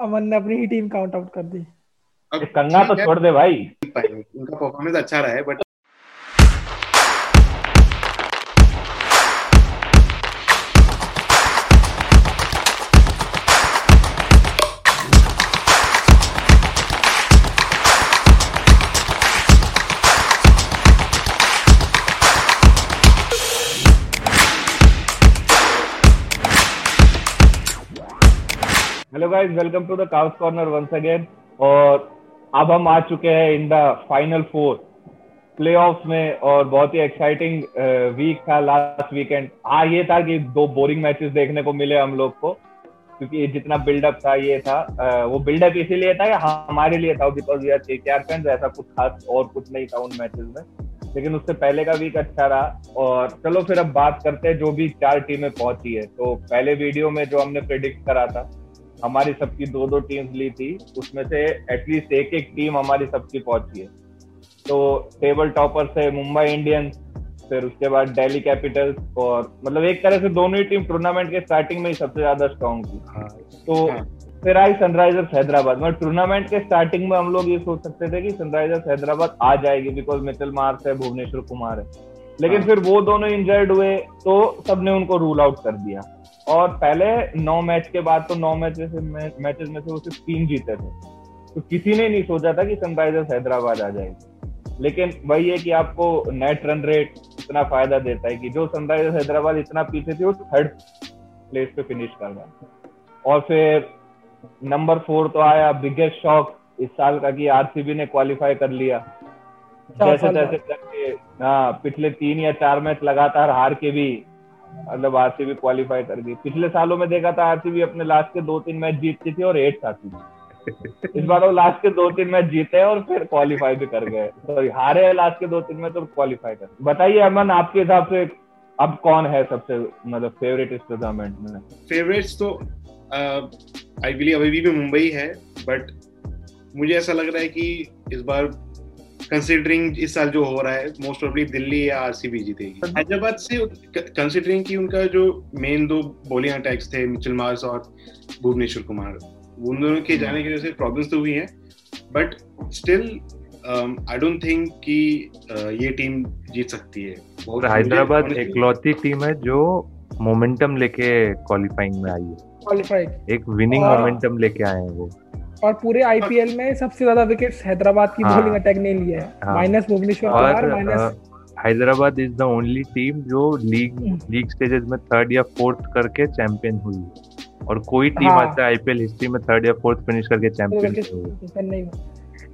अमन ने अपनी ही team count out कर दी। अब कंगा तो छोड़ दे भाई। उनका परफॉर्मेंस अच्छा रहा है but guys welcome to the cow's corner once again और अब हम आ चुके हैं in the final four playoffs में और बहुत ही एक्साइटिंग वीक uh, था लास्ट वीकेंड हाँ ये था कि दो बोरिंग मैचेस देखने को मिले हम लोग को क्योंकि जितना बिल्डअप था ये था। Uh, वो बिल्डअप इसीलिए था कि हमारे लिए था because we are KKR fans ऐसा कुछ खास और कुछ नहीं था उन मैचेस में। लेकिन उससे पहले का वीक अच्छा रहा। और चलो फिर अब बात करते हैं जो भी चार टीमें पहुँची है। तो पहले वीडियो में जो हमने प्रिडिक्ट करा था हमारी सबकी दो दो टीम्स ली थी उसमें से एटलीस्ट एक एक टीम हमारी सबकी पहुँची है। तो टेबल टॉपर से मुंबई इंडियंस फिर उसके बाद दिल्ली कैपिटल्स और मतलब एक तरह से दोनों ही टीम टूर्नामेंट के स्टार्टिंग में ही सबसे ज़्यादा स्ट्रॉन्ग थी। हाँ, तो हाँ. फिर आई सनराइजर्स हैदराबाद मतलब टूर्नामेंट के स्टार्टिंग में हम लोग ये सोच सकते थे कि सनराइजर्स हैदराबाद आ जाएगी बिकॉज़ मिचल मार्स है भुवनेश्वर कुमार है। लेकिन हाँ. फिर वो दोनों इंजर्ड हुए तो सबने उनको रूल आउट कर दिया। और पहले नौ मैच के बाद तो नौ मैच मैचेस में से वो सिर्फ़ तीन जीते थे। तो किसी ने नहीं सोचा था कि सनराइजर्स हैदराबाद आ जाएगी। लेकिन वही है कि आपको नेट रन रेट इतना फ़ायदा देता है कि जो सनराइजर्स हैदराबाद इतना पीछे थी वो थर्ड प्लेस पे फिनिश कर रहा और फिर नंबर फोर तो आया बिगेस्ट शॉक इस साल का कि आरसीबी ने क्वालिफाई कर लिया। जैसे जैसे करके हाँ पिछले तीन या चार मैच लगातार हार के भी मतलब आरसीबी क्वालिफाई कर गई। पिछले सालों में देखा था आरसीबी अपने लास्ट के दो तीन मैच जीतती थी और एट आती थी। इस बार वो लास्ट के दो तीन मैच जीते और फिर क्वालिफाई भी कर गए। सॉरी तो हारे है लास्ट के दो तीन मैच तो क्वालिफाई कर बताइए अमन आपके हिसाब से अब कौन है सबसे मतलब फेवरेट इस टूर्नामेंट में? फेवरेट्स तो आई बिलीव अभी भी मुंबई है बट मुझे ऐसा लग रहा है कि इस बार कंसिडरिंग इस साल जो हो रहा है मोस्ट ऑफली दिल्ली या आरसीबी जीतेगी। हैदराबाद से कंसिडरिंग की उनका जो मेन दो बॉलिंग अटैक्स थे मिचल मार्स और भुवनेश्वर कुमार उन दोनों के जाने की वजह से प्रॉब्लम्स तो हुई हैं। But still I don't think कि uh, ये टीम जीत सकती है। हैदराबाद एकलौती टीम है जो मोमेंटम लेके क्वालिफाइंग में आई है। क्वालिफाइड एक विनिंग मोमेंटम लेके आए हैं वो। और पूरे आईपीएल में सबसे ज़्यादा विकेट्स हैदराबाद की बॉलिंग अटैक ने लिए है। Minus Bhuvneshwar Kumar minus Hyderabad is the only team जो लीग लीग स्टेजेस में थर्ड या फोर्थ करके चैंपियन हुई और कोई टीम हाँ. आता है आईपीएल हिस्ट्री में थर्ड या फोर्थ फिनिश करके चैंपियन नहीं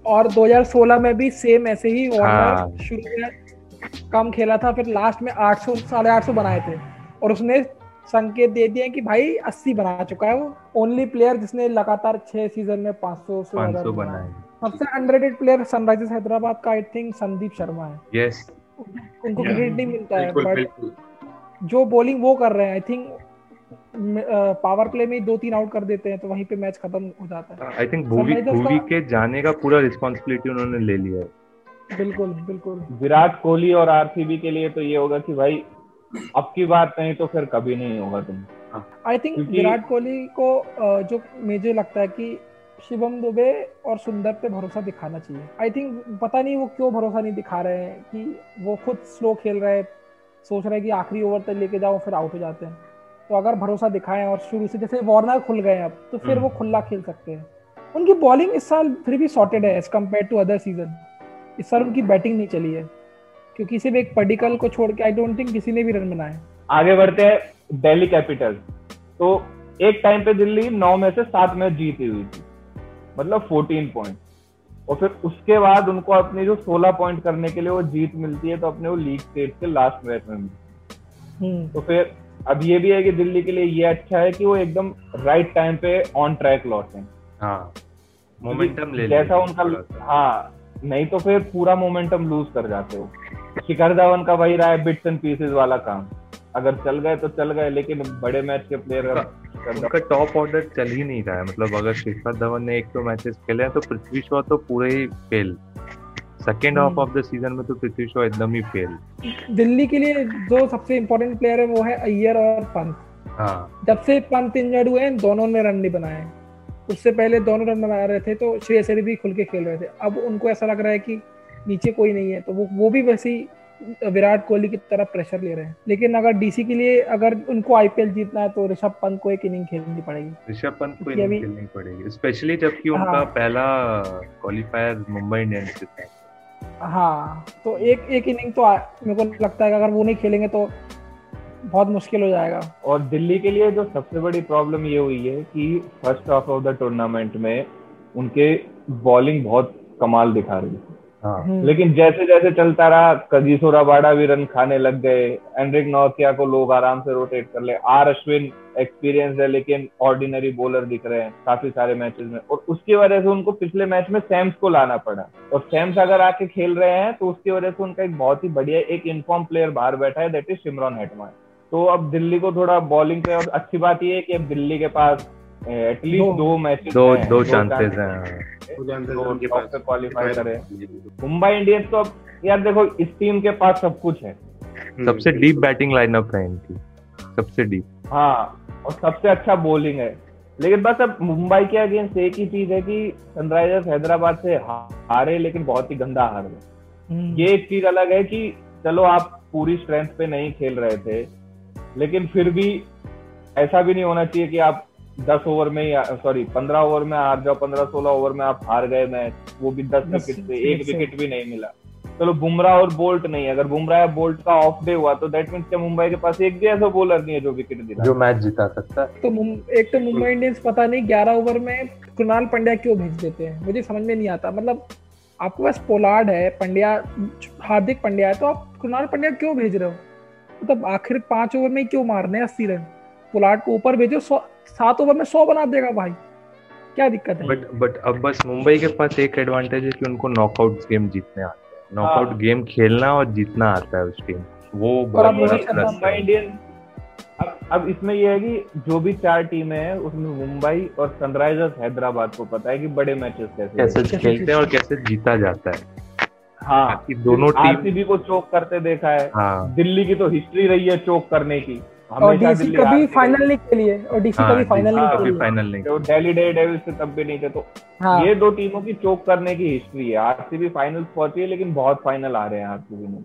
और 2016 में भी सेम ऐसे ही हाँ. शुरू में कम खेला था फिर लास्ट में 800 साढ़े आठ बनाए थे। और उसने संकेत दे दिए कि भाई अस्सी बना चुका है वो। ओनली प्लेयर जिसने लगातार छह सीज़न में पाँच सौ से बनाए। सबसे अंडररेटेड प्लेयर सनराइजर्स हैदराबाद का आई थिंक संदीप शर्मा है। यस उनको क्रेडिट नहीं मिलता है बट जो बॉलिंग वो कर रहे हैं आई थिंक पावर प्ले में दो तीन आउट कर देते हैं तो वहीं पे मैच खत्म हो जाता है। आई थिंक भूवी भूवी के जाने का पूरा रिस्पांसिबिलिटी उन्होंने ले लिया है। बिल्कुल बिल्कुल। विराट कोहली और आरसीबी के लिए तो ये होगा कि भाई अब की बात नहीं तो फिर कभी नहीं होगा तुम। आई थिंक विराट कोहली को जो मुझे लगता है कि शिवम दुबे और सुंदर पे भरोसा दिखाना चाहिए। आई थिंक पता नहीं वो क्यों भरोसा नहीं दिखा रहे हैं कि वो खुद स्लो खेल रहे हैं सोच रहे हैं कि आखिरी ओवर तक लेके जाओ फिर आउट हो जाते हैं। तो अगर भरोसा दिखाएँ और शुरू से जैसे वार्नर खुल गए अब तो फिर वो हम्म। खुला खेल सकते हैं। उनकी बॉलिंग इस साल फिर भी सॉर्टेड है as compare to other season इस साल उनकी बैटिंग नहीं चली है। क्योंकि सिर्फ़ एक पर्टिकल को छोड़ के आई डोंट थिंक किसी ने भी रन बनाए आगे बढ़ते हैं दिल्ली कैपिटल तो एक टाइम पे दिल्ली नौ में से सात मैच जीती हुई थी। मतलब फोर्टीन पॉइंट और फिर उसके बाद उनको अपनी जो सोलह पॉइंट करने के लिए वो जीत मिलती है तो अपने वो लीग स्टेज के लास्ट मैच में मिलती हम्म। तो फिर अब ये भी है कि दिल्ली के लिए ये अच्छा है कि वो एकदम राइट टाइम पे ऑन ट्रैक लौटे हाँ। मोमेंटम ले जैसा उनका हाँ नहीं तो फिर पूरा मोमेंटम लूज कर जाते हो। शिखर धवन का वही रहा है बिट्स एंड पीसेस वाला काम। अगर चल गए तो चल गए लेकिन बड़े मैच के प्लेयर उनका टॉप ऑर्डर चल ही नहीं रहा है। मतलब अगर शिखर धवन ने एक दो तो मैचेस खेले हैं तो पृथ्वी शॉ तो पूरे ही fail second half of the season में तो पृथ्वी शॉ एकदम ही फेल दिल्ली के लिए जो सबसे इम्पोर्टेंट प्लेयर है वो है अय्यर और पंत। हाँ। जब से पंत इंजर्ड हुए हैं दोनों ने रन नहीं बनाए। उससे पहले दोनों रन बना रहे थे तो श्रेयस अय्यर भी खुल के खेल रहे थे। अब उनको ऐसा लग रहा है कि नीचे कोई नहीं है तो वो वो भी वैसे ही विराट कोहली की तरफ़ प्रेशर ले रहे हैं। लेकिन अगर डीसी के लिए अगर उनको आईपीएल जीतना है तो ऋषभ पंत को एक इनिंग खेलनी पड़ेगी। ऋषभ पंत को इनिंग खेलनी पड़ेगी स्पेशली जबकि हाँ, उनका पहला क्वालिफायर मुंबई इंडियंस के साथ हाँ तो एक एक इनिंग तो मेरे को लगता है अगर वो नहीं खेलेंगे तो बहुत मुश्किल हो जाएगा। और दिल्ली के लिए जो सबसे बड़ी प्रॉब्लम ये हुई है कि first half of the tournament में उनके बॉलिंग बहुत कमाल दिखा रही है हाँ। हम्म। लेकिन जैसे जैसे चलता रहा कगीसो रबाड़ा भी रन खाने लग गए एंड्रिक नौकिया को लोग आराम से रोटेट कर ले आर अश्विन एक्सपीरियंस है लेकिन ऑर्डिनरी बॉलर दिख रहे हैं काफ़ी सारे मैचेस में और उसकी वजह से उनको पिछले मैच में सैम्स को लाना पड़ा और सैम्स अगर आके खेल रहे हैं तो उसकी वजह से उनका एक बहुत ही बढ़िया एक इनफॉर्म प्लेयर बाहर बैठा है दैट इज़ शिमरॉन हेटमान तो अब दिल्ली को थोड़ा बॉलिंग पे और अच्छी बात ये है कि अब दिल्ली के पास एटलीस्ट दो मैच दो दो चांसेस हैं। क्वालिफाई करे। मुंबई इंडियंस तो अब यार देखो इस टीम के पास सब कुछ है। सबसे डीप बैटिंग लाइनअप है इनकी। सबसे डीप हाँ और सबसे अच्छा बॉलिंग है। लेकिन बस अब मुंबई के अगेंस्ट एक ही चीज़ है कि सनराइजर्स हैदराबाद से हारे लेकिन बहुत ही गंदा हार गए। हम्म। ये एक चीज़ अलग है कि चलो आप पूरी स्ट्रेंथ पे नहीं खेल रहे थे लेकिन फिर भी ऐसा भी नहीं होना चाहिए कि आप दस ओवर में सॉरी पंद्रह ओवर में हार जाओ पंद्रह सोलह ओवर में आप हार गए मैच वो भी दस विकेट से एक विकेट भी नहीं मिला। चलो तो बुमराह और बोल्ट नहीं अगर बुमराह या बोल्ट का ऑफ़ डे हुआ तो दैट मीन्स मुंबई के पास एक भी ऐसा बॉलर नहीं है जो विकेट दिला जो मैच जिता सकता है। तो एक तो मुंबई इंडियंस पता नहीं ग्यारह ओवर में कृणाल पंड्या क्यों भेज देते हैं? मुझे समझ में नहीं आता। मतलब आपके पास पोलार्ड है पंड्या हार्दिक पंड्या है तो आप कृणाल पंड्या क्यों भेज रहे हो? मतलब आखिर पाँच ओवर में क्यों मारने अस्सी रन? पोलार्ड को ऊपर भेजो सात ओवर में सौ बना देगा भाई। क्या दिक्कत है? बट बट अब बस मुंबई के पास एक एडवांटेज है कि उनको नॉकआउट गेम जीतने आते हैं। नॉकआउट हाँ। गेम खेलना और जीतना आता है उस टीम वो बहुत बड़ा प्लस अब अब इसमें ये है कि जो भी चार टीमें हैं उसमें मुंबई और सनराइजर्स हैदराबाद को पता है कि बड़े मैचेस कैसे कैसे खेलते हैं और कैसे जीता जाता है। हाँ दोनों टीम आरसीबी को चोक करते देखा है। हाँ। दिल्ली की तो हिस्ट्री रही है चोक करने की। और डीसी कभी फाइनल नहीं खेली है और डीसी हाँ, कभी फाइनल नहीं खेली फाइनल नहीं तो दिल्ली डे डेविल्स से तब भी नहीं थे तो हाँ. ये दो टीमों की चोक करने की हिस्ट्री है। आरसीबी फाइनल पहुँची है लेकिन बहुत फाइनल आ रहे हैं आरसीबी में।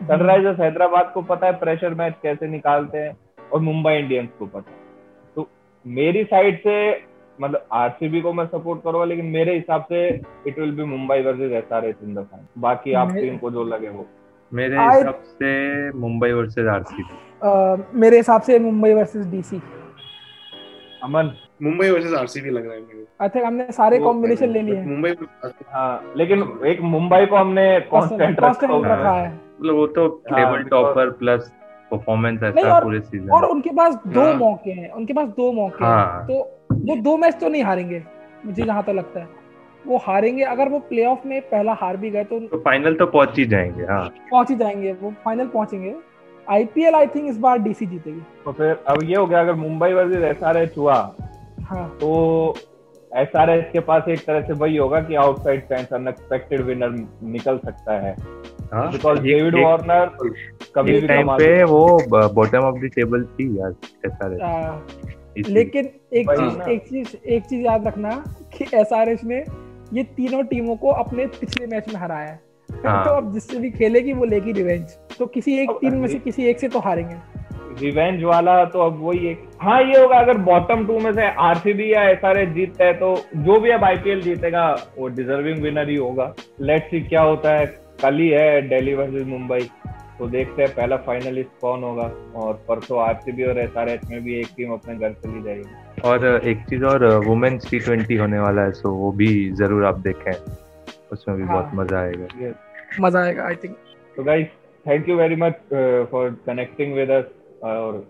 सनराइजर्स हैदराबाद को पता है प्रेशर मैच कैसे निकालते हैं और मुंबई इंडियंस को पता है। तो मेरी साइड से मतलब आरसीबी को मैं सपोर्ट करूँगा लेकिन मेरे हिसाब से it will be Mumbai versus SRH in the final बाकी आप टीम को जो लगे वो। मेरे हिसाब से मुंबई वर्सेस आरसीबी मेरे हिसाब से Mumbai versus DC Aman Mumbai versus RCB लग रहा है मुझे आई थिंक हमने सारे कॉम्बिनेशन ले लिए। मुंबई हाँ लेकिन एक मुंबई को हमने कांस्टेंट रखा है। मतलब वो तो टेबल टॉपर प्लस परफॉर्मेंस ऐसा पूरे सीज़न और उनके पास दो हाँ। मौके हैं उनके पास दो मौके हैं। हाँ। तो वो दो मैच तो नहीं हारेंगे मुझे जहाँ तक लगता है। वो हारेंगे अगर वो प्लेऑफ में पहला हार भी गए तो, तो फाइनल तो पहुँच ही जाएँगे हाँ। पहुँच ही जाएँगे वो फाइनल पहुँचेंगे। आईपीएल आई थिंक इस बार डीसी जीतेगी। तो फिर अब ये हो गया अगर मुंबई वर्सेस एसआरएच हुआ हाँ। तो एसआरएच के पास एक तरह से वही होगा कि आउटसाइड फैंस अनएक्सपेक्टेड विनर निकल सकता है। बिकॉज़ डेविड वार्नर कभी भी टाइम पे वो बॉटम ऑफ़ द टेबल थी यार एसआरएच हाँ। लेकिन एक चीज़ एक चीज़ एक चीज़ याद रखना कि एसआरएच ने ये तीनों टीमों को अपने पिछले मैच में हराया है। हाँ। तो अब जिससे भी खेलेगी वो लेगी रिवेंज। तो किसी एक टीम में से किसी एक से तो हारेंगे। रिवेंज वाला तो अब वही एक हाँ ये होगा अगर बॉटम टू में से आरसीबी या एसआरएच जीतता है तो जो भी अब आईपीएल जीतेगा वो डिजर्विंग विनर ही होगा। लेट्स सी क्या होता है। कल ही है दिल्ली वर्सेस मुंबई तो देखते हैं पहला फाइनलिस्ट कौन होगा। और परसों आरसीबी और एसआरएच में भी एक टीम अपने घर से चली जाएगी। और एक चीज़ और वुमेन्स टी ट्वेंटी होने वाला है सो वो भी ज़रूर आप देखें। उसमें भी हाँ, बहुत मज़ा आएगा। मज़ा आएगा आई थिंक तो guys thank you very much for connecting with us और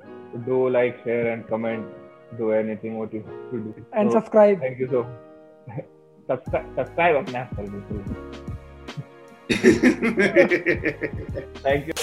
do like share and comment do anything what you to do and subscribe thank you so subscribe अपने कर दीजिए। Thank you.